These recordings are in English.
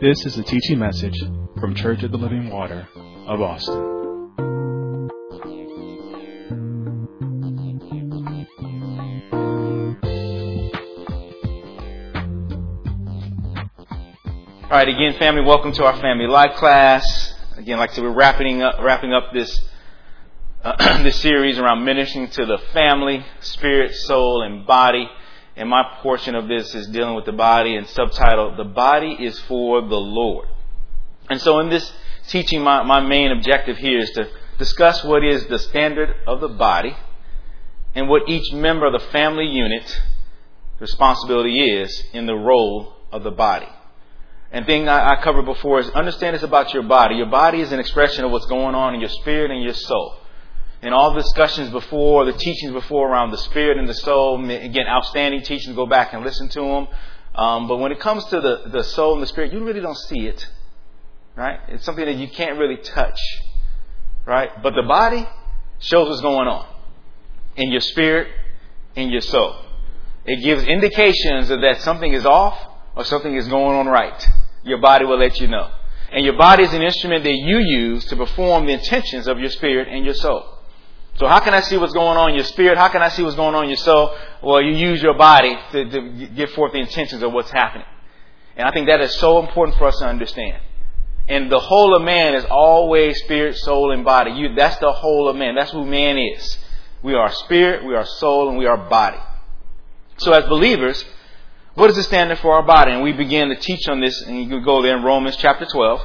This is a teaching message from Church of the Living Water of Austin. All right, again, family, welcome to our family life class. Again, like I said, we're wrapping up, wrapping up this uh, this series around ministering to the family, spirit, soul, and body. And my portion of this is dealing with the body and subtitle, The Body is for the Lord. And so in this teaching, my, my main objective here is to discuss what is the standard of the body and what each member of the family unit responsibility is in the role of the body. And thing I, I covered before is understand this about your body. Your body is an expression of what's going on in your spirit and your soul in all the discussions before, the teachings before around the spirit and the soul, again, outstanding teachings, go back and listen to them. Um, but when it comes to the, the soul and the spirit, you really don't see it. Right? It's something that you can't really touch. Right? But the body shows what's going on in your spirit, in your soul. It gives indications that something is off or something is going on right. Your body will let you know. And your body is an instrument that you use to perform the intentions of your spirit and your soul. So how can I see what's going on in your spirit? How can I see what's going on in your soul? Well, you use your body to, to give forth the intentions of what's happening. And I think that is so important for us to understand. And the whole of man is always spirit, soul, and body. You, that's the whole of man. That's who man is. We are spirit, we are soul, and we are body. So as believers, what is the standard for our body? And we begin to teach on this, and you can go there in Romans chapter 12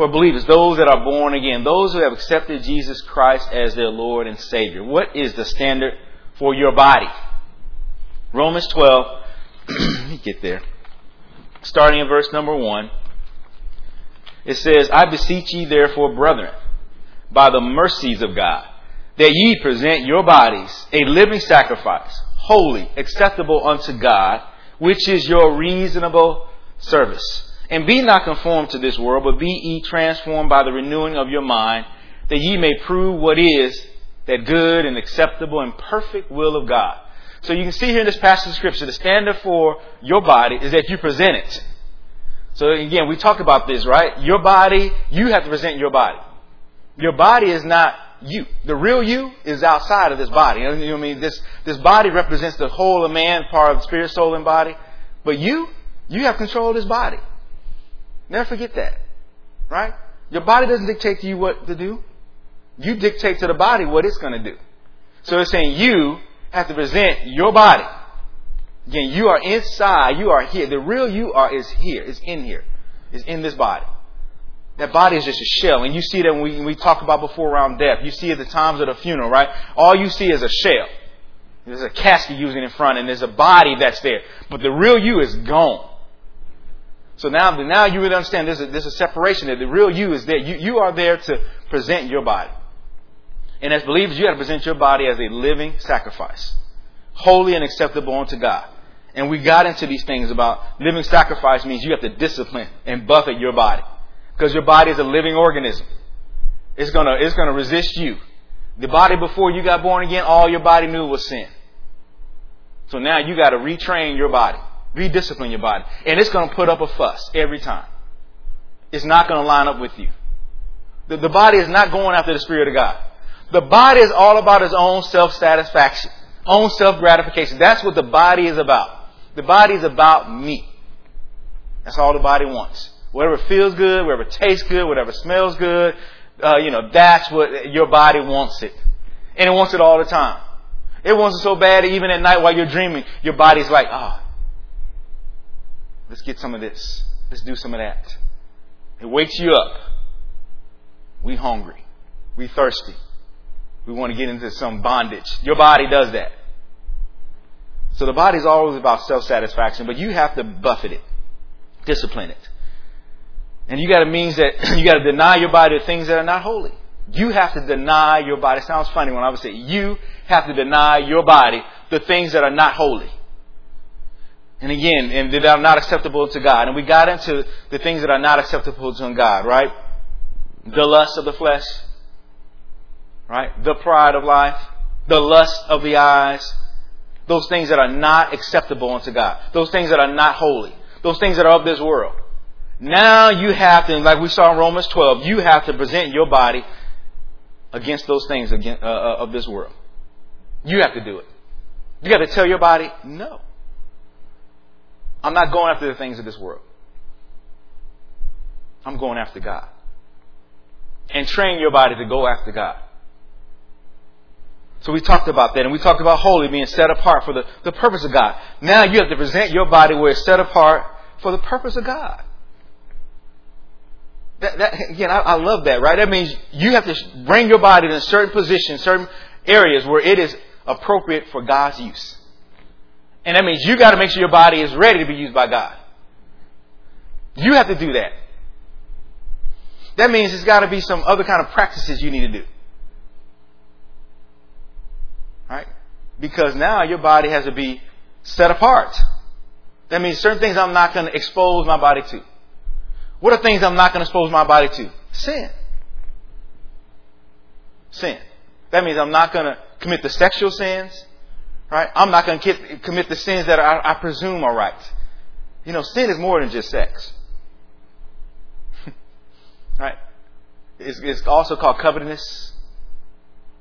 for believers, those that are born again, those who have accepted Jesus Christ as their Lord and Savior. What is the standard for your body? Romans 12, let me get there. Starting in verse number 1, it says, I beseech ye therefore, brethren, by the mercies of God, that ye present your bodies a living sacrifice, holy, acceptable unto God, which is your reasonable service. And be not conformed to this world, but be ye transformed by the renewing of your mind, that ye may prove what is that good and acceptable and perfect will of God. So you can see here in this passage of scripture, the standard for your body is that you present it. So again, we talk about this, right? Your body, you have to present your body. Your body is not you. The real you is outside of this body. You know what I mean? This, this body represents the whole of man, part of the spirit, soul, and body. But you, you have control of this body. Never forget that. Right? Your body doesn't dictate to you what to do. You dictate to the body what it's going to do. So it's saying you have to present your body. Again, you are inside, you are here. The real you are is here, is in here, is in this body. That body is just a shell. And you see that when we, we talk about before around death. You see at the times of the funeral, right? All you see is a shell. There's a casket using in front and there's a body that's there. But the real you is gone. So now, now you would understand there's a, there's a separation there. The real you is there. You, you are there to present your body. And as believers, you have to present your body as a living sacrifice, holy and acceptable unto God. And we got into these things about living sacrifice means you have to discipline and buffet your body. Because your body is a living organism. It's gonna, it's gonna resist you. The body before you got born again, all your body knew was sin. So now you gotta retrain your body. Rediscipline your body. And it's going to put up a fuss every time. It's not going to line up with you. The, the body is not going after the Spirit of God. The body is all about its own self satisfaction, own self gratification. That's what the body is about. The body is about me. That's all the body wants. Whatever feels good, whatever tastes good, whatever smells good, uh, you know, that's what your body wants it. And it wants it all the time. It wants it so bad even at night while you're dreaming, your body's like, ah, oh, Let's get some of this. Let's do some of that. It wakes you up. We hungry. We thirsty. We want to get into some bondage. Your body does that. So the body is always about self-satisfaction, but you have to buffet it, discipline it. And you got to means that you got to deny your body the things that are not holy. You have to deny your body. It sounds funny when I would say you have to deny your body the things that are not holy. And again, and that are not acceptable to God. And we got into the things that are not acceptable to God, right? The lust of the flesh, right? The pride of life, the lust of the eyes, those things that are not acceptable unto God, those things that are not holy, those things that are of this world. Now you have to, like we saw in Romans 12, you have to present your body against those things uh, uh, of this world. You have to do it. You got to tell your body, no. I'm not going after the things of this world. I'm going after God. And train your body to go after God. So we talked about that, and we talked about holy being set apart for the, the purpose of God. Now you have to present your body where it's set apart for the purpose of God. That, that, again, I, I love that, right? That means you have to bring your body in a certain position, certain areas where it is appropriate for God's use. And that means you got to make sure your body is ready to be used by God. You have to do that. That means there's got to be some other kind of practices you need to do. Right? Because now your body has to be set apart. That means certain things I'm not going to expose my body to. What are things I'm not going to expose my body to? Sin. Sin. That means I'm not going to commit the sexual sins, right? I'm not going to commit the sins that I, I presume are right. You know, sin is more than just sex. right? It's, it's, also called covetousness,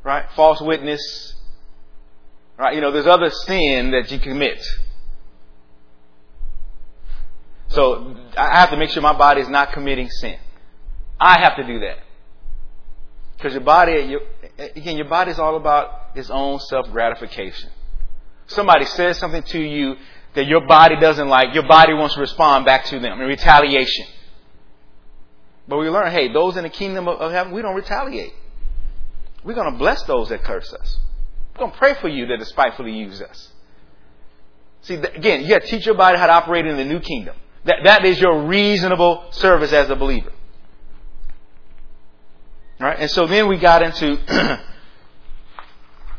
right? False witness, right? You know, there's other sin that you commit. So I have to make sure my body is not committing sin. I have to do that. Because your body, your, again, your body is all about its own self gratification. Somebody says something to you that your body doesn't like, your body wants to respond back to them in retaliation. But we learn, hey, those in the kingdom of heaven, we don't retaliate. We're going to bless those that curse us. We're going to pray for you that despitefully use us. See, again, you got to teach your body how to operate in the new kingdom. That, that is your reasonable service as a believer. Right? And so then we got into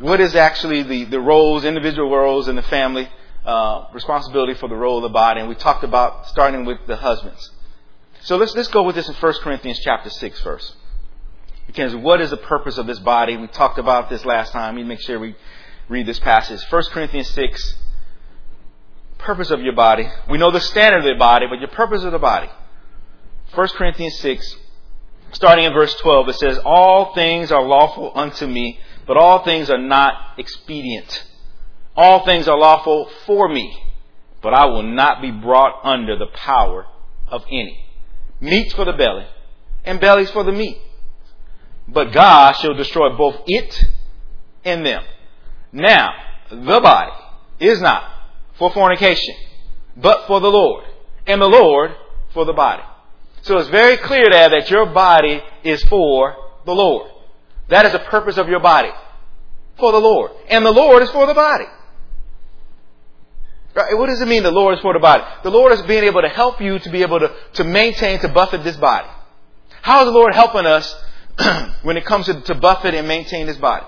what is actually the, the roles, individual roles in the family, uh, responsibility for the role of the body. And we talked about starting with the husbands. So let's, let's go with this in 1 Corinthians chapter 6 first. Because what is the purpose of this body? We talked about this last time. We make sure we read this passage. 1 Corinthians 6, purpose of your body. We know the standard of the body, but your purpose of the body. 1 Corinthians 6, starting in verse 12, it says, All things are lawful unto me, but all things are not expedient. All things are lawful for me, but I will not be brought under the power of any. Meats for the belly, and bellies for the meat. But God shall destroy both it and them. Now, the body is not for fornication, but for the Lord, and the Lord for the body. So it's very clear there that your body is for the Lord. That is the purpose of your body. For the Lord. And the Lord is for the body. Right? What does it mean the Lord is for the body? The Lord is being able to help you to be able to, to maintain, to buffet this body. How is the Lord helping us when it comes to, to buffet and maintain this body?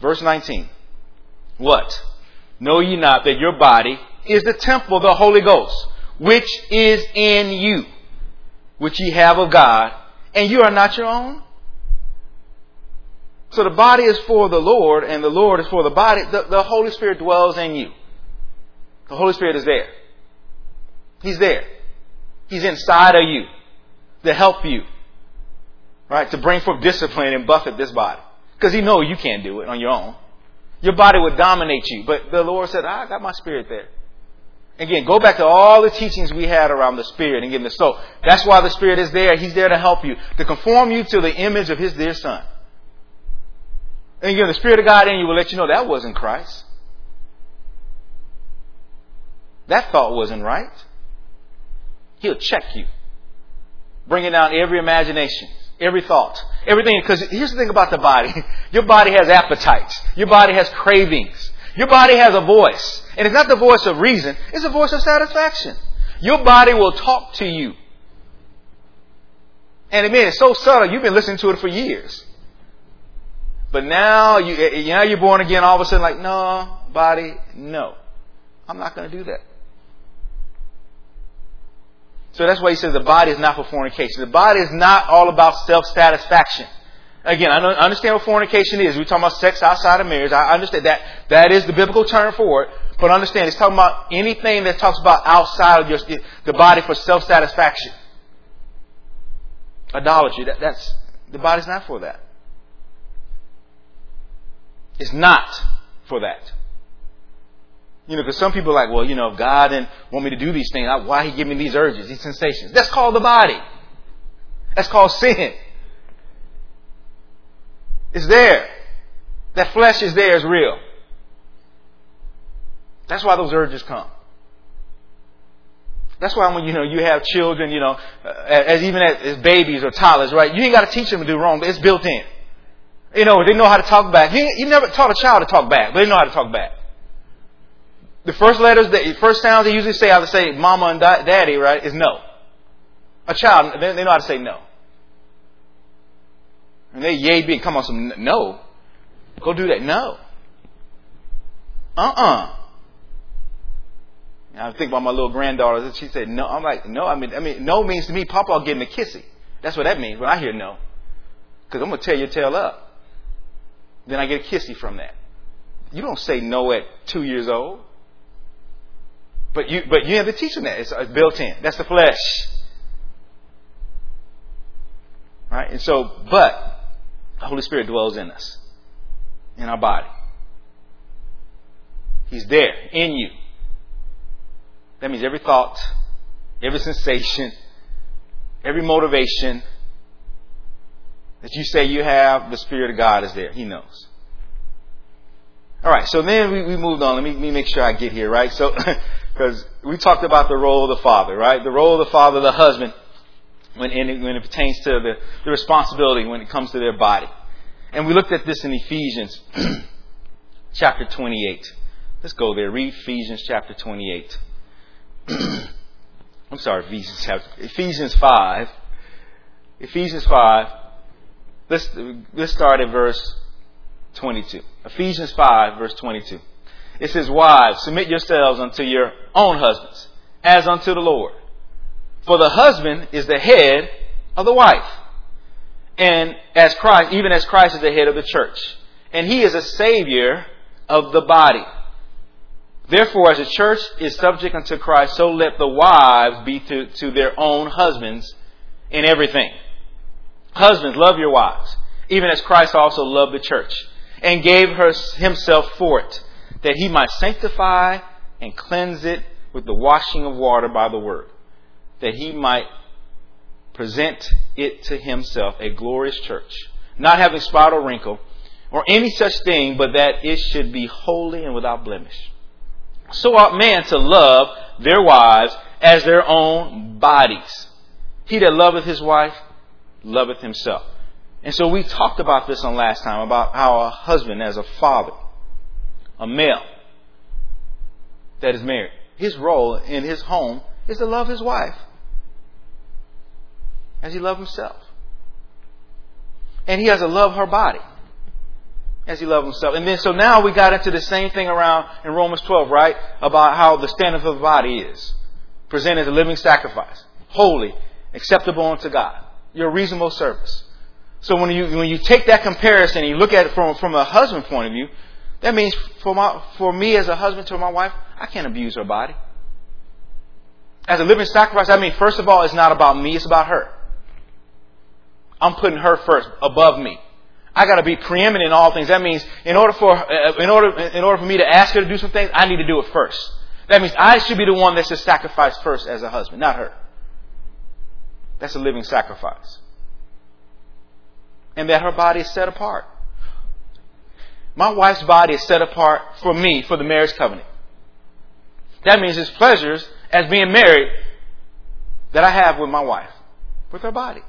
Verse 19. What? Know ye not that your body is the temple of the Holy Ghost, which is in you, which ye have of God, and you are not your own? So the body is for the Lord, and the Lord is for the body. The, the Holy Spirit dwells in you. The Holy Spirit is there. He's there. He's inside of you to help you, right? To bring forth discipline and buffet this body. Because He knows you can't do it on your own. Your body would dominate you. But the Lord said, I got my spirit there. Again, go back to all the teachings we had around the Spirit and getting the soul. That's why the Spirit is there. He's there to help you, to conform you to the image of His dear Son. And again, the Spirit of God in you will let you know that wasn't Christ. That thought wasn't right. He'll check you, bringing down every imagination every thought, everything. Because here's the thing about the body your body has appetites, your body has cravings, your body has a voice. And it's not the voice of reason, it's a voice of satisfaction. Your body will talk to you. And mean, it's so subtle, you've been listening to it for years. But now you eh, eh, now you're born again, all of a sudden, like, no, body, no. I'm not going to do that. So that's why he says the body is not for fornication. The body is not all about self-satisfaction. Again, I understand what fornication is. We're talking about sex outside of marriage. I understand that. That is the biblical term for it. But understand, it's talking about anything that talks about outside of your, the body for self-satisfaction. Idolatry, that, that's, the body's not for that. It's not for that. You know, because some people are like, well, you know, God didn't want me to do these things. Why He give me these urges, these sensations? That's called the body. That's called sin. It's there. That flesh is there, it's real. That's why those urges come. That's why when you know you have children, you know, uh, as even as, as babies or toddlers, right? You ain't got to teach them to do wrong, but it's built in. You know, they know how to talk back. You, you never taught a child to talk back, but they know how to talk back. The first letters, the first sounds they usually say, I would say mama and daddy, right, is no. A child, they, they know how to say no. And they yay being come on some no. Go do that. No. Uh-uh. I think about my little granddaughter. She said no. I'm like no. I mean, I mean, no means to me, Papa getting a kissy. That's what that means when I hear no. Because I'm gonna tear your tail up. Then I get a kissy from that. You don't say no at two years old. But you, but you have to teach them that. It's, it's built in. That's the flesh. Right? And so, but the Holy Spirit dwells in us, in our body. He's there in you. That means every thought, every sensation, every motivation that you say you have, the Spirit of God is there. He knows. All right, so then we, we moved on. Let me, let me make sure I get here, right? So, because we talked about the role of the father, right? The role of the father, the husband, when, it, when it pertains to the, the responsibility when it comes to their body. And we looked at this in Ephesians chapter 28. Let's go there. Read Ephesians chapter 28. I'm sorry, Ephesians chapter, Ephesians 5. Ephesians 5. Let's, let's start at verse 22. Ephesians 5, verse 22. It says, Wives, submit yourselves unto your own husbands, as unto the Lord. For the husband is the head of the wife. And as Christ, even as Christ is the head of the church. And he is a savior of the body. Therefore, as the church is subject unto Christ, so let the wives be to, to their own husbands in everything. Husbands, love your wives, even as Christ also loved the church and gave her, himself for it, that he might sanctify and cleanse it with the washing of water by the word, that he might present it to himself a glorious church, not having spot or wrinkle or any such thing, but that it should be holy and without blemish. So ought men to love their wives as their own bodies. He that loveth his wife loveth himself. And so we talked about this on last time about how a husband, as a father, a male that is married, his role in his home is to love his wife as he loves himself. And he has to love her body as he loves himself. And then, so now we got into the same thing around in Romans 12, right? About how the standard of the body is presented as a living sacrifice, holy, acceptable unto God, your reasonable service. So when you, when you take that comparison and you look at it from, from a husband point of view, that means for my, for me as a husband to my wife, I can't abuse her body. As a living sacrifice, I mean, first of all, it's not about me, it's about her. I'm putting her first, above me. I got to be preeminent in all things. That means in order for uh, in order in order for me to ask her to do some things, I need to do it first. That means I should be the one that should sacrifice first as a husband, not her. That's a living sacrifice. And that her body is set apart. My wife's body is set apart for me for the marriage covenant. That means it's pleasures as being married that I have with my wife, with her body.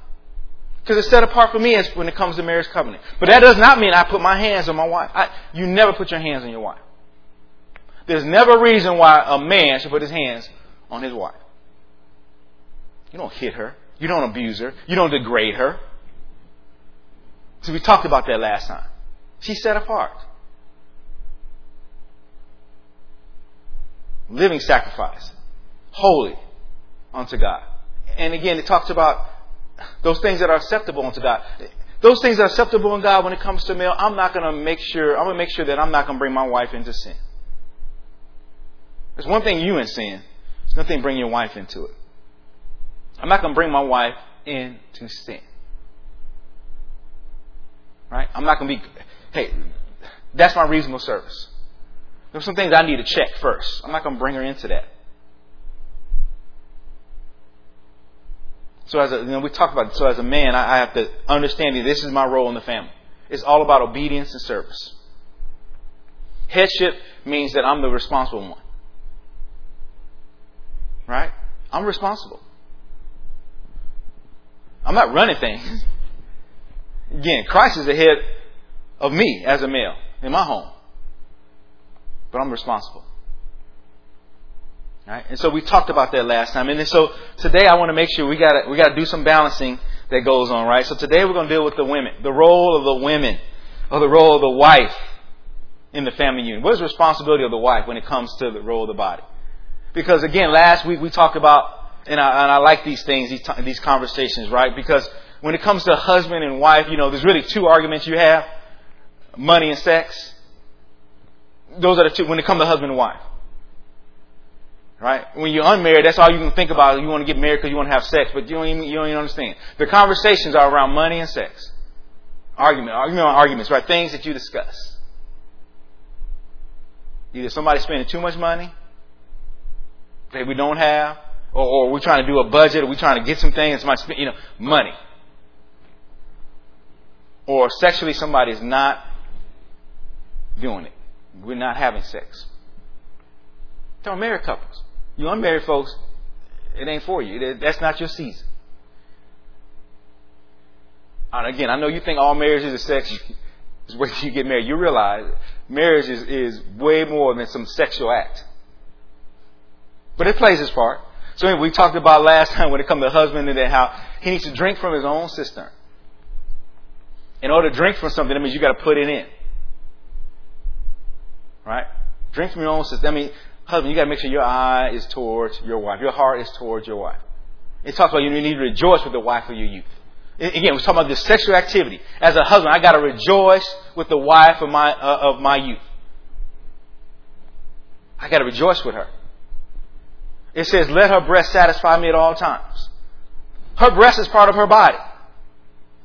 Because it's set apart for me when it comes to marriage covenant. But that does not mean I put my hands on my wife. I, you never put your hands on your wife. There's never a reason why a man should put his hands on his wife. You don't hit her. You don't abuse her. You don't degrade her. So we talked about that last time. She's set apart. Living sacrifice. Holy unto God. And again, it talks about those things that are acceptable unto God. Those things that are acceptable in God when it comes to male, I'm not going to make sure, I'm going to make sure that I'm not going to bring my wife into sin. There's one thing you in sin. There's nothing bring your wife into it. I'm not going to bring my wife into sin. Right? I'm not going to be, hey, that's my reasonable service. There's some things I need to check first. I'm not going to bring her into that. So as a, you know, we talked about, it. so as a man, I, I have to understand that this is my role in the family. It's all about obedience and service. Headship means that I'm the responsible one. Right? I'm responsible. I'm not running things. Again, Christ is the head of me as a male in my home. But I'm responsible. Right? And so we talked about that last time. And so today I want to make sure we got we got to do some balancing that goes on, right? So today we're going to deal with the women, the role of the women, or the role of the wife in the family unit. What is the responsibility of the wife when it comes to the role of the body? Because again, last week we talked about, and I, and I like these things, these, these conversations, right? Because when it comes to husband and wife, you know, there's really two arguments you have: money and sex. Those are the two when it comes to husband and wife. Right? When you're unmarried, that's all you can think about. You want to get married because you want to have sex, but you don't even, you don't even understand. The conversations are around money and sex. Argument, argument arguments, right? Things that you discuss. Either somebody's spending too much money that we don't have, or, or we're trying to do a budget, or we're trying to get some things, somebody spend, you know, money. Or sexually somebody's not doing it. We're not having sex. Tell married couples. You unmarried folks, it ain't for you. That's not your season. And again, I know you think all marriage is a sex is where you get married. You realize marriage is, is way more than some sexual act. But it plays its part. So anyway, we talked about last time when it comes to husband and then how he needs to drink from his own cistern. In order to drink from something, that means you got to put it in. Right? Drink from your own cistern. I mean, husband, you got to make sure your eye is towards your wife. Your heart is towards your wife. It talks about you need to rejoice with the wife of your youth. Again, we're talking about this sexual activity. As a husband, I got to rejoice with the wife of my uh, of my youth. I got to rejoice with her. It says, "Let her breast satisfy me at all times." Her breast is part of her body.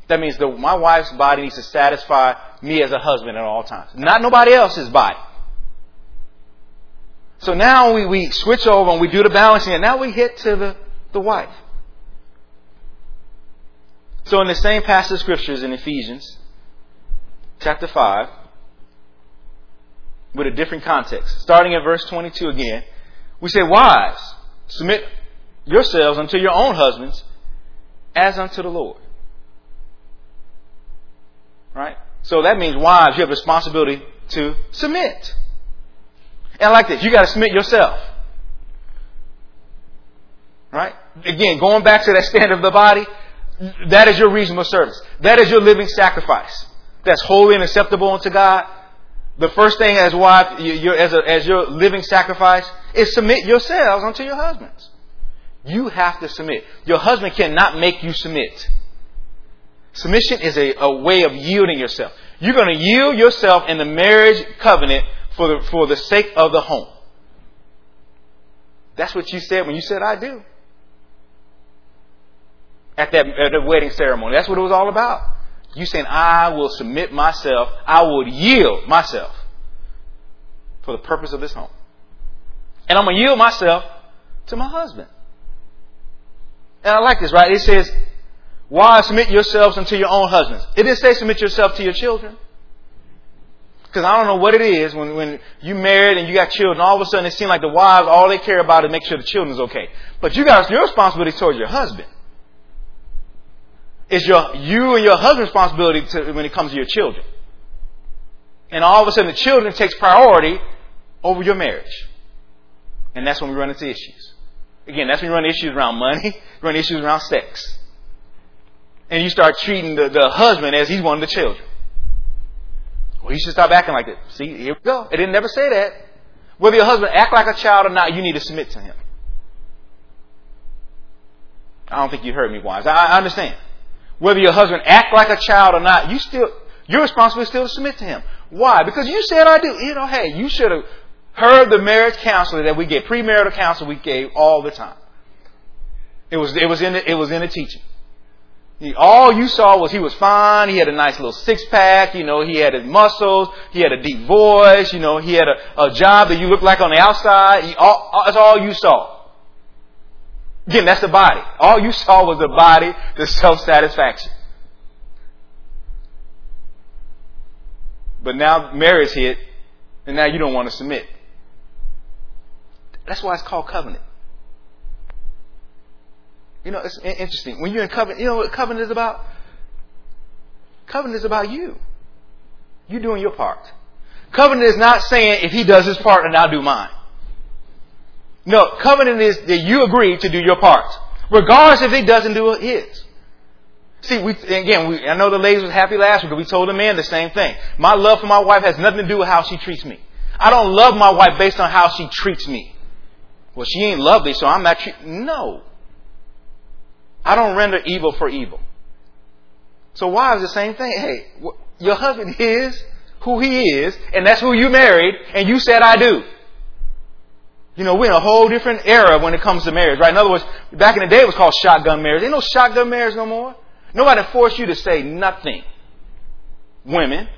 That means the, my wife's body needs to satisfy me as a husband at all times, not nobody else's body. So now we, we switch over and we do the balancing, and now we hit to the, the wife. So in the same passage of scriptures in Ephesians, chapter 5, with a different context, starting at verse 22 again, we say, Wives, submit yourselves unto your own husbands as unto the Lord. Right? So that means, wives, you have a responsibility to submit. And like this. You got to submit yourself. Right? Again, going back to that standard of the body, that is your reasonable service. That is your living sacrifice. That's holy and acceptable unto God. The first thing as wife, you, as, a, as your living sacrifice, is submit yourselves unto your husbands. You have to submit. Your husband cannot make you submit. Submission is a, a way of yielding yourself. You're going to yield yourself in the marriage covenant for the, for the sake of the home. That's what you said when you said, I do. At that at the wedding ceremony. That's what it was all about. You saying, I will submit myself, I will yield myself for the purpose of this home. And I'm going to yield myself to my husband. And I like this, right? It says, Wives, submit yourselves unto your own husbands. It didn't say submit yourself to your children. Because I don't know what it is when, when you married and you got children, all of a sudden it seems like the wives, all they care about is make sure the children's okay. But you got your responsibility towards your husband. It's your, you and your husband's responsibility to, when it comes to your children. And all of a sudden the children takes priority over your marriage. And that's when we run into issues. Again, that's when we run into issues around money, run into issues around sex. And you start treating the, the husband as he's one of the children. Well, you should stop acting like that. See, here we go. It didn't never say that. Whether your husband act like a child or not, you need to submit to him. I don't think you heard me, wives. I understand. Whether your husband act like a child or not, you still your responsibility is still to submit to him. Why? Because you said I do. You know, hey, you should have heard the marriage counselor that we get, premarital counsel we gave all the time. It was, it was in the, it was in the teaching. He, all you saw was he was fine. He had a nice little six pack. You know, he had his muscles. He had a deep voice. You know, he had a, a job that you looked like on the outside. He, all, that's all you saw. Again, that's the body. All you saw was the body, the self-satisfaction. But now marriage hit, and now you don't want to submit. That's why it's called covenant. You know, it's interesting. When you're in covenant, you know what covenant is about? Covenant is about you. You doing your part. Covenant is not saying if he does his part and I'll do mine. No, covenant is that you agree to do your part, regardless if he doesn't do his. See, we, again, we, I know the ladies was happy last week, but we told the men the same thing. My love for my wife has nothing to do with how she treats me. I don't love my wife based on how she treats me. Well, she ain't lovely, so I'm not. No. I don't render evil for evil. So wives, the same thing. Hey, your husband is who he is, and that's who you married, and you said I do. You know, we're in a whole different era when it comes to marriage, right? In other words, back in the day it was called shotgun marriage. Ain't no shotgun marriage no more. Nobody forced you to say nothing. Women,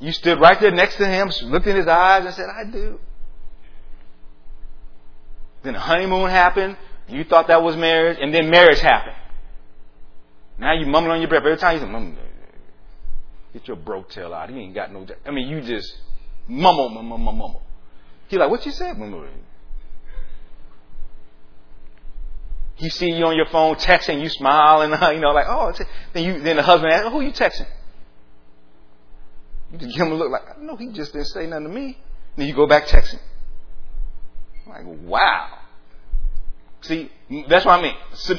you stood right there next to him, looked in his eyes and said, I do. Then the honeymoon happened. You thought that was marriage, and then marriage happened. Now you mumbling on your breath every time you say, get your broke tail out. He ain't got no. I mean, you just mumble, mumble, mumble, mumble. He like, what you said? Mumble. He see you on your phone texting, you smile and you know like, oh. Then you, then the husband asks, who you texting? You just give him a look like, no, he just didn't say nothing to me. Then you go back texting. I'm like, wow. See, that's what I mean.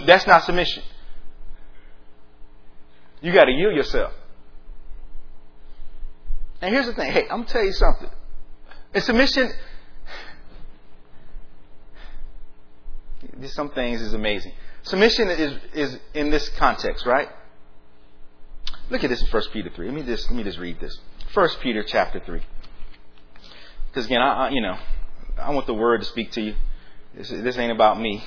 That's not submission. You got to yield yourself. And here's the thing. Hey, I'm gonna tell you something. In submission, some things is amazing. Submission is is in this context, right? Look at this in 1 Peter 3. Let me just let me just read this. 1 Peter chapter 3. Because again, I, I, you know, I want the word to speak to you. This, this ain't about me.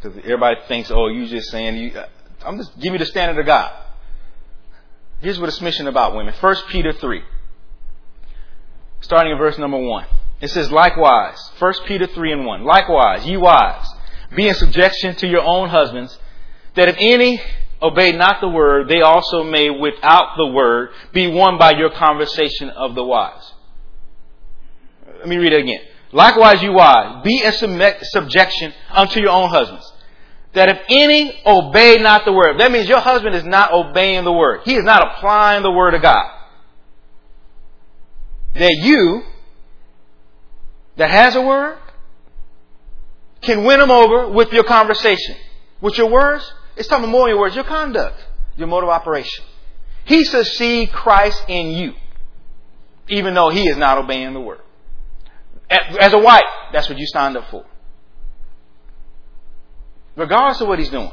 Because everybody thinks, oh, you just saying you. Uh, I'm just give me the standard of God. Here's what it's mission about women. 1 Peter 3. Starting in verse number 1. It says, likewise, 1 Peter 3 and 1. Likewise, ye wives, be in subjection to your own husbands, that if any obey not the word, they also may without the word be won by your conversation of the wise. Let me read it again. Likewise, you wives, be in subjection unto your own husbands. That if any obey not the word, that means your husband is not obeying the word. He is not applying the word of God. That you, that has a word, can win them over with your conversation. With your words, it's talking more than your words, your conduct, your mode of operation. He says, see Christ in you, even though he is not obeying the word. As a wife, that's what you signed up for. Regardless of what he's doing.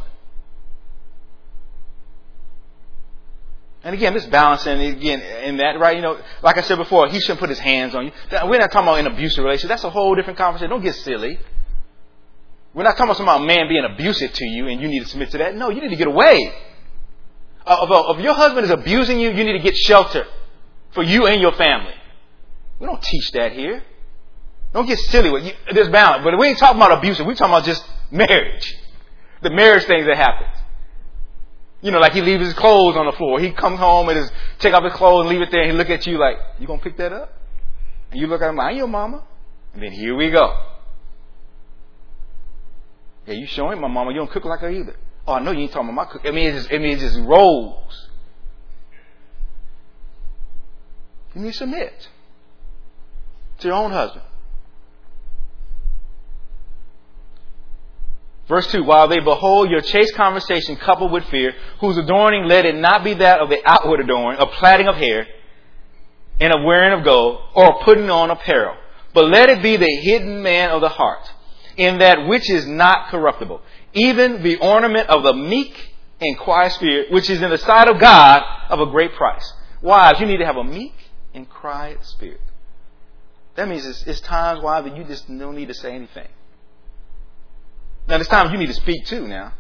And again, this balancing again in that, right? You know, like I said before, he shouldn't put his hands on you. We're not talking about an abusive relationship. That's a whole different conversation. Don't get silly. We're not talking about a man being abusive to you and you need to submit to that. No, you need to get away. Uh, if, uh, if your husband is abusing you, you need to get shelter for you and your family. We don't teach that here. Don't get silly with you. Balance. But we ain't talking about abuse. We're talking about just marriage. The marriage things that happen. You know, like he leaves his clothes on the floor. He comes home and his, take off his clothes and leave it there and he look at you like, you gonna pick that up? And you look at him like, I your mama. And then here we go. Yeah, you showing my mama you don't cook like her either. Oh, I know you ain't talking about my cook. I mean, it just, I mean, it just rolls. You need to submit to your own husband. Verse 2, while they behold your chaste conversation coupled with fear, whose adorning let it not be that of the outward adorning, of plaiting of hair, and of wearing of gold, or putting on apparel, but let it be the hidden man of the heart, in that which is not corruptible, even the ornament of the meek and quiet spirit, which is in the sight of God of a great price. Wives, you need to have a meek and quiet spirit. That means it's, it's times, why, that you just don't need to say anything. Now, there's times you need to speak too now.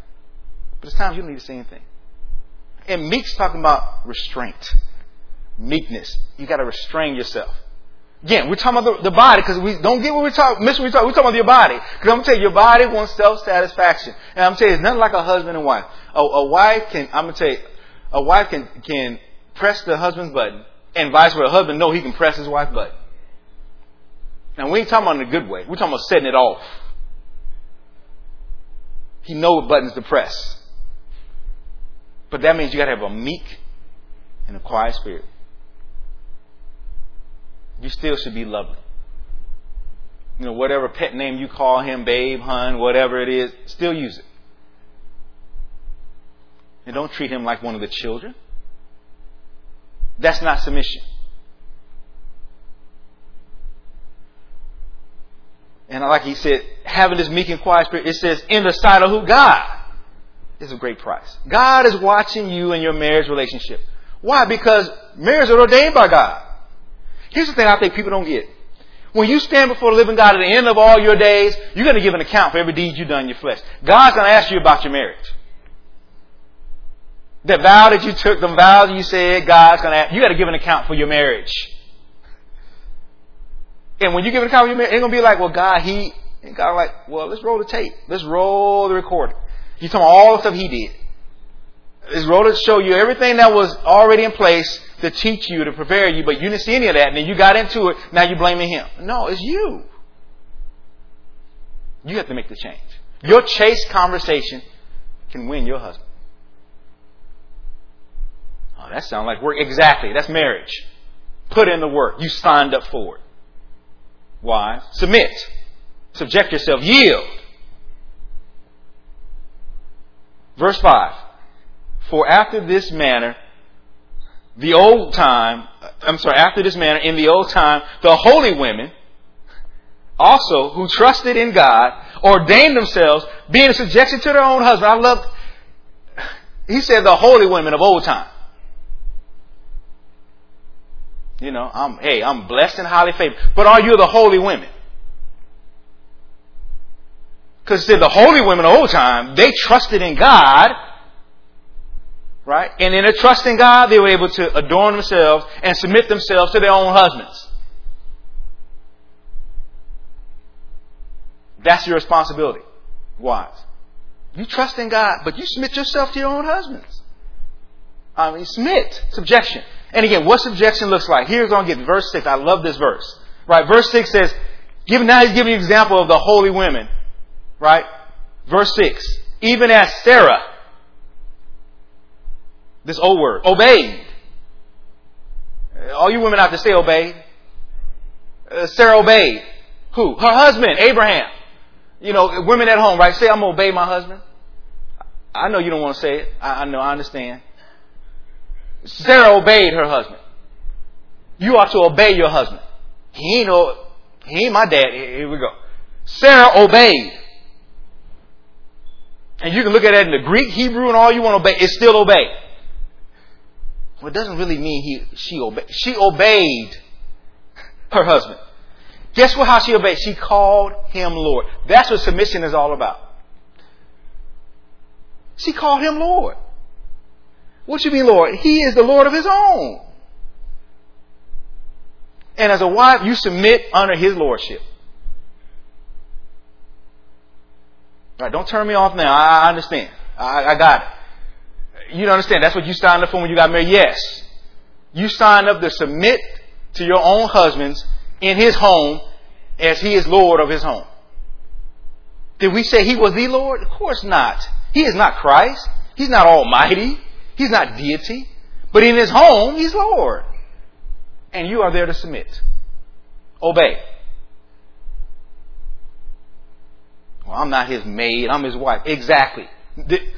But there's times you don't need to say anything. And meek's talking about restraint. Meekness. You gotta restrain yourself. Again, we're talking about the, the body because we don't get what we're talking, miss what we're talking, we're talking about your body. Because I'm gonna tell you, your body wants self-satisfaction. And I'm gonna tell you, it's nothing like a husband and wife. A, a wife can, I'm gonna tell you, a wife can, can press the husband's button and vice versa. A husband know he can press his wife's button. Now we ain't talking about in a good way. We're talking about setting it off. He know what buttons to press. But that means you gotta have a meek and a quiet spirit. You still should be lovely. You know, whatever pet name you call him, babe, hun, whatever it is, still use it. And don't treat him like one of the children. That's not submission. And like he said, having this meek and quiet spirit, it says, in the sight of who? God. Is a great price. God is watching you and your marriage relationship. Why? Because marriage is ordained by God. Here's the thing I think people don't get. When you stand before the living God at the end of all your days, you're going to give an account for every deed you've done in your flesh. God's going to ask you about your marriage. The vow that you took, the vows you said, God's going to ask, you got to give an account for your marriage. And when you give account for your going to be like, well, God, he, and God like, well, let's roll the tape. Let's roll the recording. He's talking all the stuff he did. Let's roll to show you everything that was already in place to teach you, to prepare you, but you didn't see any of that, and then you got into it, now you're blaming him. No, it's you. You have to make the change. Your chase conversation can win your husband. Oh, that sounds like work. Exactly. That's marriage. Put in the work. You signed up for it. Why? Submit. Subject yourself. Yield. Verse 5. For after this manner, the old time, I'm sorry, after this manner, in the old time, the holy women also who trusted in God ordained themselves, being subjected to their own husband. I love, he said the holy women of old time. You know, I'm, hey, I'm blessed and highly favored. But are you the holy women? Because the holy women of old time, they trusted in God Right? And in a trust in God, they were able to adorn themselves and submit themselves to their own husbands. That's your responsibility, wives. You trust in God, but you submit yourself to your own husbands. I mean, submit, subjection. And again, what subjection looks like? Here's what I'm getting. Verse 6. I love this verse. Right? Verse 6 says, give, now he's giving an example of the holy women. Right? Verse 6. Even as Sarah, this old word. Obeyed. All you women out there say obeyed. Uh, Sarah obeyed. Who? Her husband, Abraham. You know, women at home, right? Say, I'm going to obey my husband. I know you don't want to say it. I, I know, I understand. Sarah obeyed her husband. You ought to obey your husband. He ain't no, he ain't my dad. Here we go. Sarah obeyed. And you can look at that in the Greek, Hebrew, and all you want to obey. It's still obey. Well, it doesn't really mean he, she obeyed. She obeyed her husband. Guess what? How she obeyed? She called him Lord. That's what submission is all about. She called him Lord. What you mean, Lord? He is the Lord of his own. And as a wife, you submit under his lordship. Right, don't turn me off now. I understand. I, I got it you don't understand. That's what you signed up for when you got married. Yes. You signed up to submit to your own husbands in his home as he is Lord of his home. Did we say he was the Lord? Of course not. He is not Christ. He's not almighty. He's not deity. But in his home, he's Lord. And you are there to submit. Obey. Well, I'm not his maid. I'm his wife. Exactly.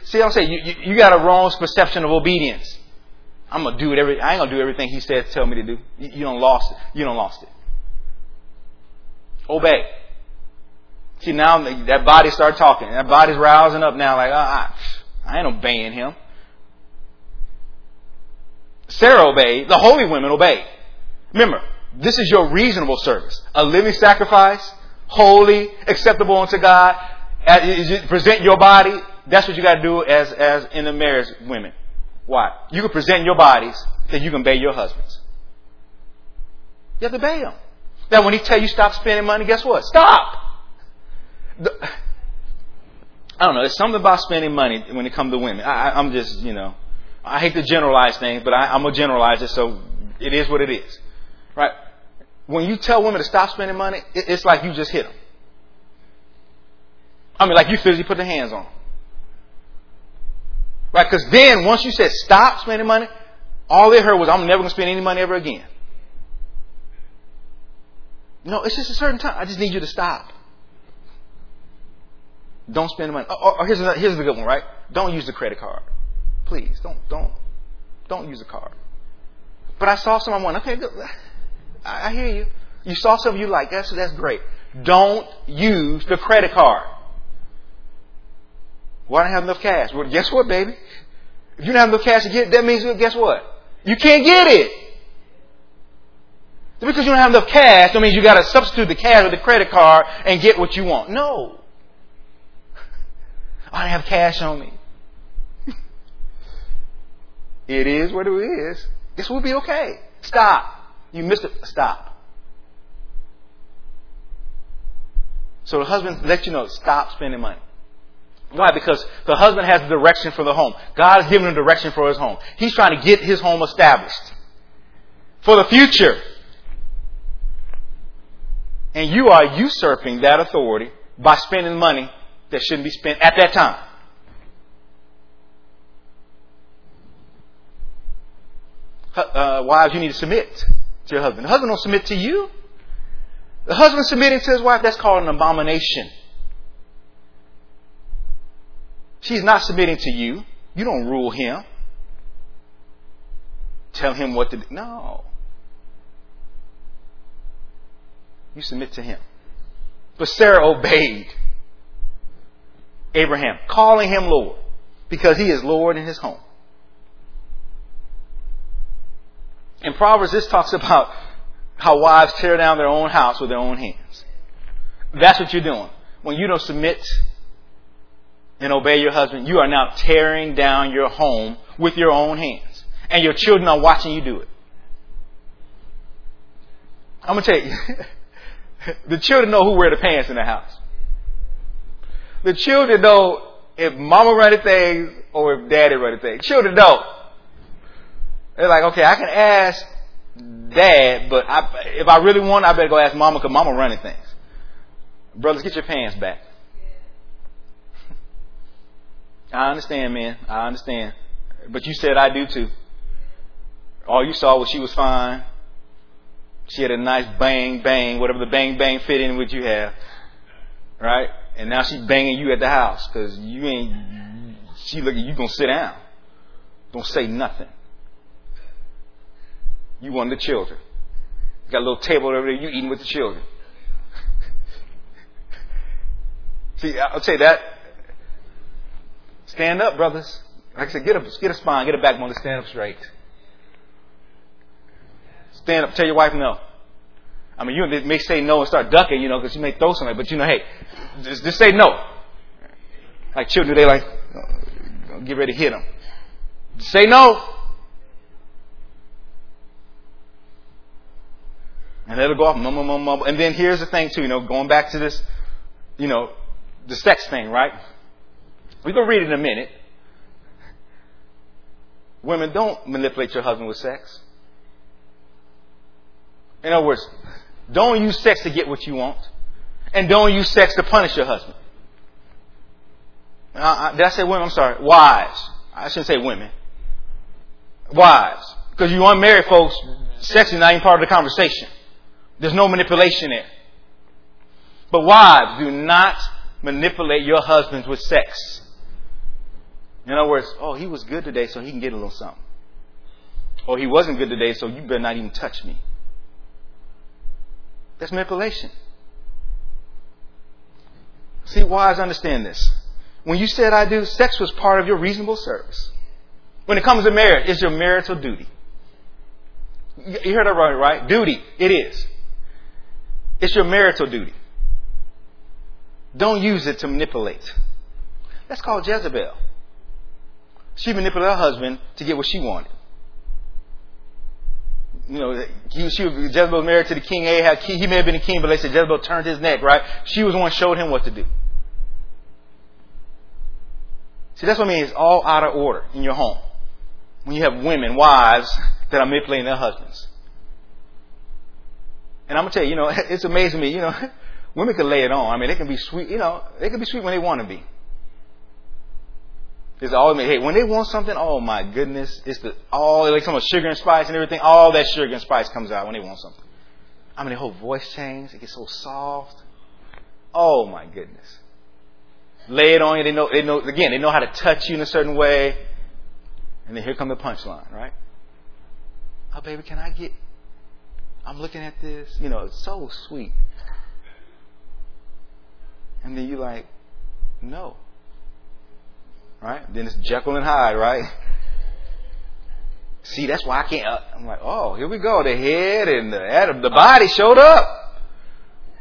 See, I'm saying you, you, you, got a wrong perception of obedience. I'm gonna do every. I ain't gonna do everything he says. tell me to do. You, you don't lost it. You don't lost it. Obey. See now that body start talking. That body's rousing up now. Like ah, I ain't obeying him. Sarah obeyed. The holy women obeyed. Remember, this is your reasonable service. A living sacrifice, holy, acceptable unto God. Uh, as you present your body. That's what you got to do as, as in the marriage, women. Why? You can present your bodies that you can obey your husbands. You have to obey them. That when he tell you stop spending money, guess what? Stop. The, I don't know. There's something about spending money when it comes to women. I, I'm just, you know, I hate to generalize things, but I, I'm gonna generalize it, so it is what it is, right? When you tell women to stop spending money, it, it's like you just hit them. I mean, like you physically put the hands on them. Right? Because then once you said stop spending money, all they heard was, I'm never to spend any money ever again. No, it's just a certain time. I just need you to stop. Don't spend the money. Oh, oh, oh here's, another, here's the good one, right? Don't use the credit card. Please, don't, don't, don't use a card. But I saw someone went, okay, good. I, I hear you. You saw something you like. That's, that's great. Don't use the credit card. Why don't have enough cash? Well, guess what, baby? If you don't have enough cash to get, that means guess what? You can't get it. Just because you don't have enough cash, that means you got to substitute the cash with the credit card and get what you want. No. I don't have cash on me. It is what it is. This will be okay. Stop. You missed it. Stop. So the husband lets you know, stop spending money. Why? Because the husband has direction for the home. God has given him direction for his home. He's trying to get his home established for the future. And you are usurping that authority by spending money that shouldn't be spent at that time. Uh, wives, you need to submit to your husband. The husband don't submit to you. The husband submitting to his wife, that's called an abomination. She's not submitting to you. You don't rule him. Tell him what to do. No. You submit to him. But Sarah obeyed Abraham, calling him Lord, because he is Lord in his home. In Proverbs, this talks about how wives tear down their own house with their own hands. That's what you're doing. When you don't submit and obey your husband, you are now tearing down your home with your own hands. And your children are watching you do it. I'm going to tell you, the children know who wear the pants in the house. The children know if mama running things or if daddy running things. Children know. They're like, okay, I can ask dad, but I, if I really want, I better go ask mama because mama running things. Brothers, get your pants back. I understand, man. I understand. But you said I do too. All you saw was she was fine. She had a nice bang bang, whatever the bang bang fit in what you have. Right? And now she's banging you at the house because you ain't, she looking, you gonna sit down. Don't say nothing. You want the children. You got a little table over there, you eating with the children. See, I'll you that Stand up, brothers. Like I said, get a, get a spine, get a backbone stand up straight. Stand up. Tell your wife no. I mean, you may say no and start ducking, you know, because you may throw something, but you know, hey, just, just say no. Like children, they like, get ready to hit them. Say no. And let it go off, mumble, mumble, mumble. And then here's the thing too, you know, going back to this, you know, the sex thing, right? We're going to read it in a minute. Women, don't manipulate your husband with sex. In other words, don't use sex to get what you want. And don't use sex to punish your husband. Uh, did I say women? I'm sorry. Wives. I shouldn't say women. Wives. Because you unmarried folks, sex is not even part of the conversation. There's no manipulation there. But wives, do not manipulate your husbands with sex. In other words, oh, he was good today, so he can get a little something. Or he wasn't good today, so you better not even touch me. That's manipulation. See, wives understand this. When you said I do, sex was part of your reasonable service. When it comes to marriage, it's your marital duty. You heard that right, right? Duty. It is. It's your marital duty. Don't use it to manipulate. That's called Jezebel. She manipulated her husband to get what she wanted. You know, he, she, Jezebel was married to the king Ahab. He may have been a king, but they said Jezebel turned his neck, right? She was the one showed him what to do. See, that's what I mean. It's all out of order in your home. When you have women, wives, that are manipulating their husbands. And I'm gonna tell you, you know, it's amazing me, you know, women can lay it on. I mean, they can be sweet, you know, they can be sweet when they want to be. It's all hey, when they want something, oh my goodness, it's the all like some of sugar and spice and everything. All that sugar and spice comes out when they want something. I mean, the whole voice change, it gets so soft. Oh my goodness. Lay it on you. They know. They know. Again, they know how to touch you in a certain way. And then here come the punchline, right? Oh, baby, can I get? I'm looking at this. You know, it's so sweet. And then you're like, no. Right? Then it's Jekyll and Hyde, right? See, that's why I can't. Uh, I'm like, oh, here we go. The head and the the body showed up.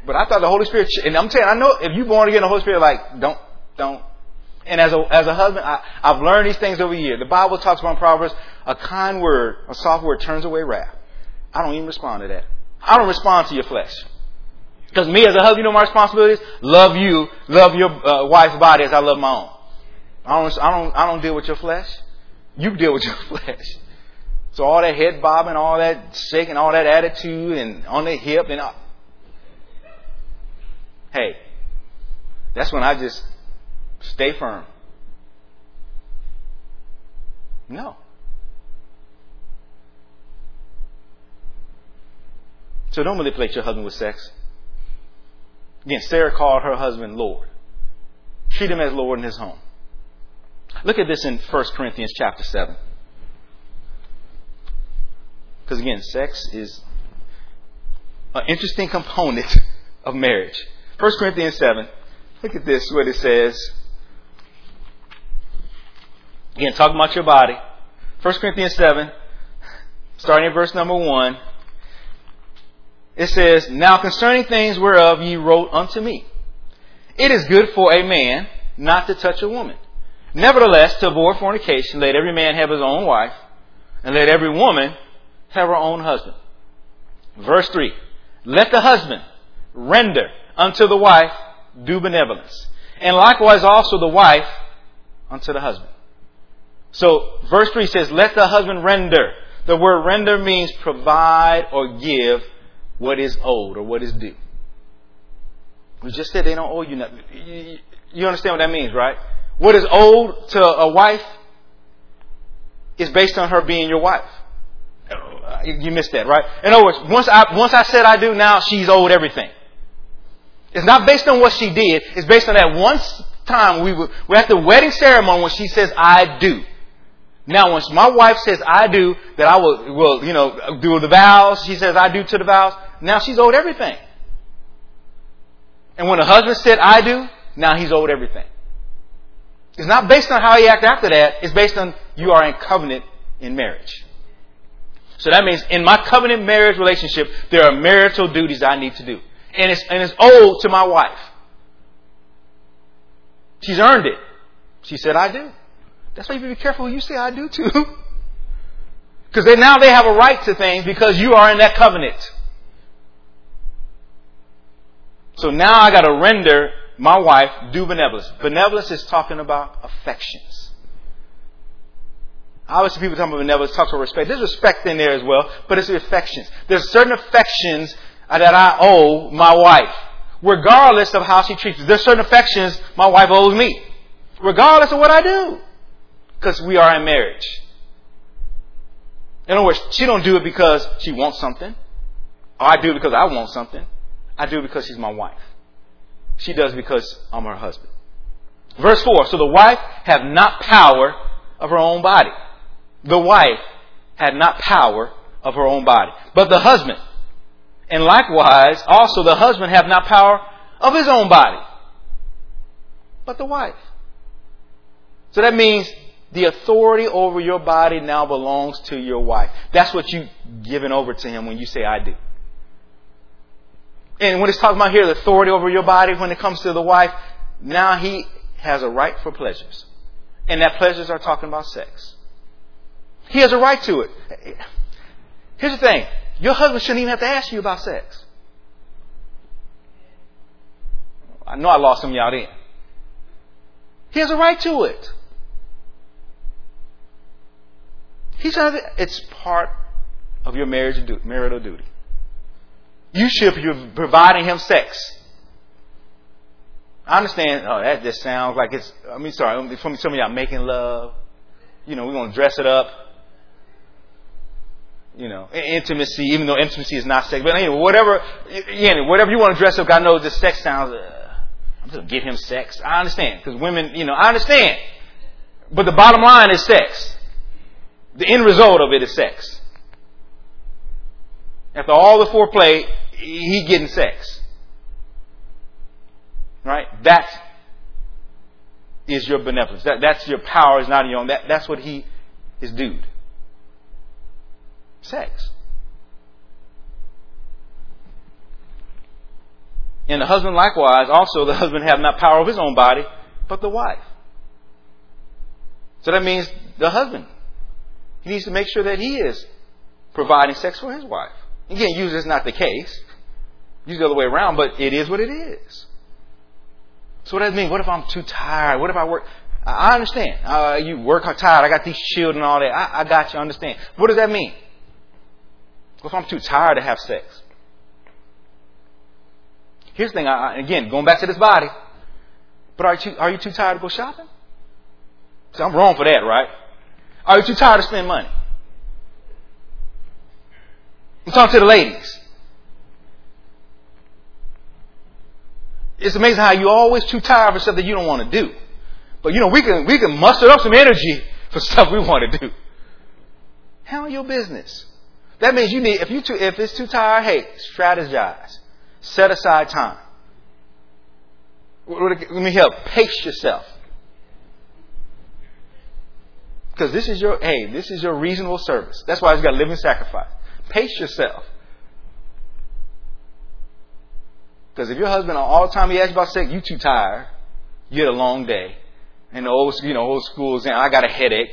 But I thought the Holy Spirit, and I'm you, I know if you're born again, the Holy Spirit, like, don't, don't. And as a, as a husband, I, I've learned these things over the years. The Bible talks about Proverbs, a kind word, a soft word turns away wrath. I don't even respond to that. I don't respond to your flesh. Because me as a husband, you know my responsibilities? Love you, love your uh, wife's body as I love my own. I don't, I don't, I don't deal with your flesh. You deal with your flesh. So all that head bobbing, all that shaking, all that attitude, and on the hip, and all. hey, that's when I just stay firm. No. So don't manipulate your husband with sex. Again, Sarah called her husband Lord. Treat him as Lord in his home. Look at this in 1 Corinthians chapter 7. Because again, sex is an interesting component of marriage. 1 Corinthians 7. Look at this, what it says. Again, talking about your body. 1 Corinthians 7, starting at verse number 1. It says, Now concerning things whereof ye wrote unto me, it is good for a man not to touch a woman. Nevertheless, to avoid fornication, let every man have his own wife, and let every woman have her own husband. Verse 3 Let the husband render unto the wife due benevolence, and likewise also the wife unto the husband. So, verse 3 says, Let the husband render. The word render means provide or give what is owed or what is due. We just said they don't owe you nothing. You understand what that means, right? What is owed to a wife is based on her being your wife. You missed that, right? In other words, once I, once I said I do, now she's owed everything. It's not based on what she did. It's based on that one time we were, we're at the wedding ceremony when she says I do. Now, once my wife says I do, that I will, will, you know, do the vows, she says I do to the vows, now she's owed everything. And when the husband said I do, now he's owed everything. It's not based on how he acts after that, it's based on you are in covenant in marriage. So that means in my covenant marriage relationship, there are marital duties I need to do. And it's, and it's owed to my wife. She's earned it. She said, I do. That's why you be careful you say I do to. Because now they have a right to things because you are in that covenant. So now I got to render my wife due benevolence. Benevolence is talking about affections. Obviously, people talking about benevolence talks about respect. There's respect in there as well, but it's the affections. There's certain affections that I owe my wife, regardless of how she treats me. There's certain affections my wife owes me, regardless of what I do because we are in marriage. In other words, she don't do it because she wants something. Or I do it because I want something. I do because she's my wife. She does because I'm her husband. Verse 4. So the wife have not power of her own body. The wife had not power of her own body. But the husband. And likewise, also the husband have not power of his own body. But the wife. So that means the authority over your body now belongs to your wife. That's what you've given over to him when you say I do. And when it's talking about here the authority over your body when it comes to the wife, now he has a right for pleasures. And that pleasures are talking about sex. He has a right to it. Here's the thing. Your husband shouldn't even have to ask you about sex. I know I lost some y'all then. He has a right to it. It's part of your marriage marital duty. You should be providing him sex. I understand. Oh, that just sounds like it's. I mean, sorry. Some of y'all making love. You know, we're gonna dress it up. You know, intimacy, even though intimacy is not sex, but anyway, whatever. Yeah, whatever you want to dress up. I know this sex sounds. Uh, I'm just gonna give him sex. I understand because women. You know, I understand. But the bottom line is sex. The end result of it is sex. After all the foreplay, he getting sex. Right? That is your benevolence. That, that's your power is not your own. That, that's what he is due. Sex. And the husband likewise, also the husband have not power of his own body, but the wife. So that means the husband. He needs to make sure that he is providing sex for his wife. Again, usually it's not the case. Usually the other way around, but it is what it is. So what does that mean? What if I'm too tired? What if I work? I understand. Uh, you work tired. I got these children and all that. I, I got you. Understand. What does that mean? What if I'm too tired to have sex? Here's the thing. I, again, going back to this body. But are you too, are you too tired to go shopping? See, I'm wrong for that, right? Are you too tired to spend money? Talking to the ladies. It's amazing how you're always too tired for stuff that you don't want to do. But you know, we can, we can muster up some energy for stuff we want to do. Handle your business. That means you need, if you too, if it's too tired, hey, strategize. Set aside time. Let me help. Pace yourself. Because this is your, hey, this is your reasonable service. That's why it's got living sacrifice. Pace yourself. Because if your husband all the time he asks about sex, you too tired. You had a long day. And the old, you know, old school saying, I got a headache.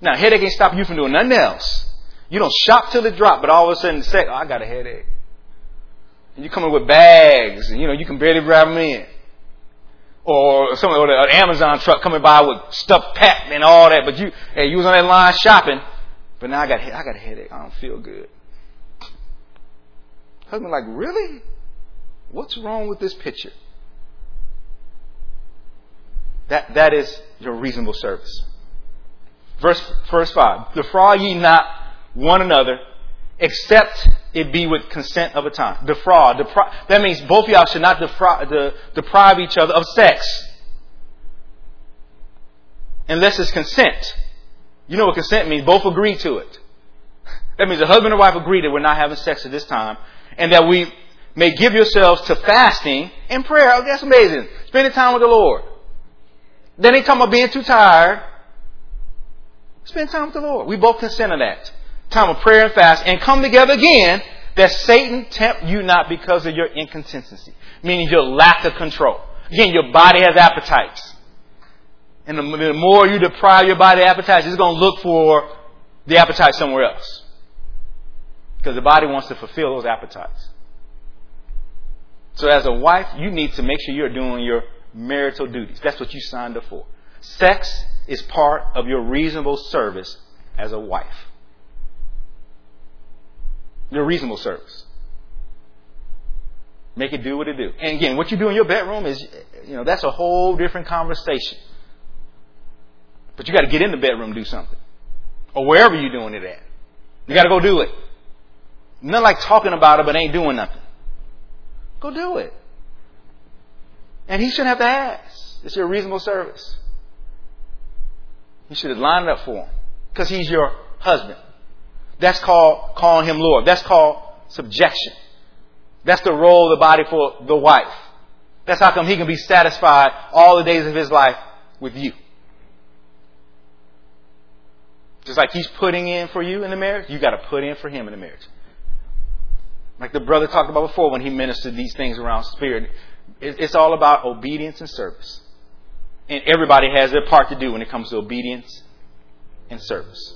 Now, headache ain't stop you from doing nothing else. You don't shop till it drop, but all of a sudden, sex, oh, I got a headache. And you come in with bags, and you know, you can barely grab them in. Or some, or an Amazon truck coming by with stuff packed and all that, but you, hey, you was on that line shopping, but now I got, I got a headache. I don't feel good. Husband like, really? What's wrong with this picture? That, that is your reasonable service. Verse, verse 5. Defraud ye not one another, except it be with consent of a time. Defraud. That means both y'all should not defraud, de- deprive each other of sex. Unless it's consent. You know what consent means. Both agree to it. That means the husband and wife agree that we're not having sex at this time and that we may give yourselves to fasting and prayer. Oh, that's amazing. Spending time with the Lord. Then they talking about being too tired. Spend time with the Lord. We both consent to that. Time of prayer and fast and come together again that Satan tempt you not because of your inconsistency, meaning your lack of control. Again, your body has appetites. And the, more you deprive your body of appetites, it's going to look for the appetite somewhere else. Because the body wants to fulfill those appetites. So as a wife, you need to make sure you're doing your marital duties. That's what you signed up for. Sex is part of your reasonable service as a wife. Your reasonable service. Make it do what it do. And again, what you do in your bedroom is, you know, that's a whole different conversation. But you got to get in the bedroom do something. Or wherever you're doing it at. You got to go do it. Not like talking about it but ain't doing nothing. Go do it. And he shouldn't have to ask. It's your reasonable service. You should have lined up for him. Because he's your husband. That's called calling him Lord. That's called subjection. That's the role of the body for the wife. That's how come he can be satisfied all the days of his life with you. Just like he's putting in for you in the marriage, you got to put in for him in the marriage. Like the brother talked about before when he ministered these things around spirit. It's all about obedience and service. And everybody has their part to do when it comes to obedience and service.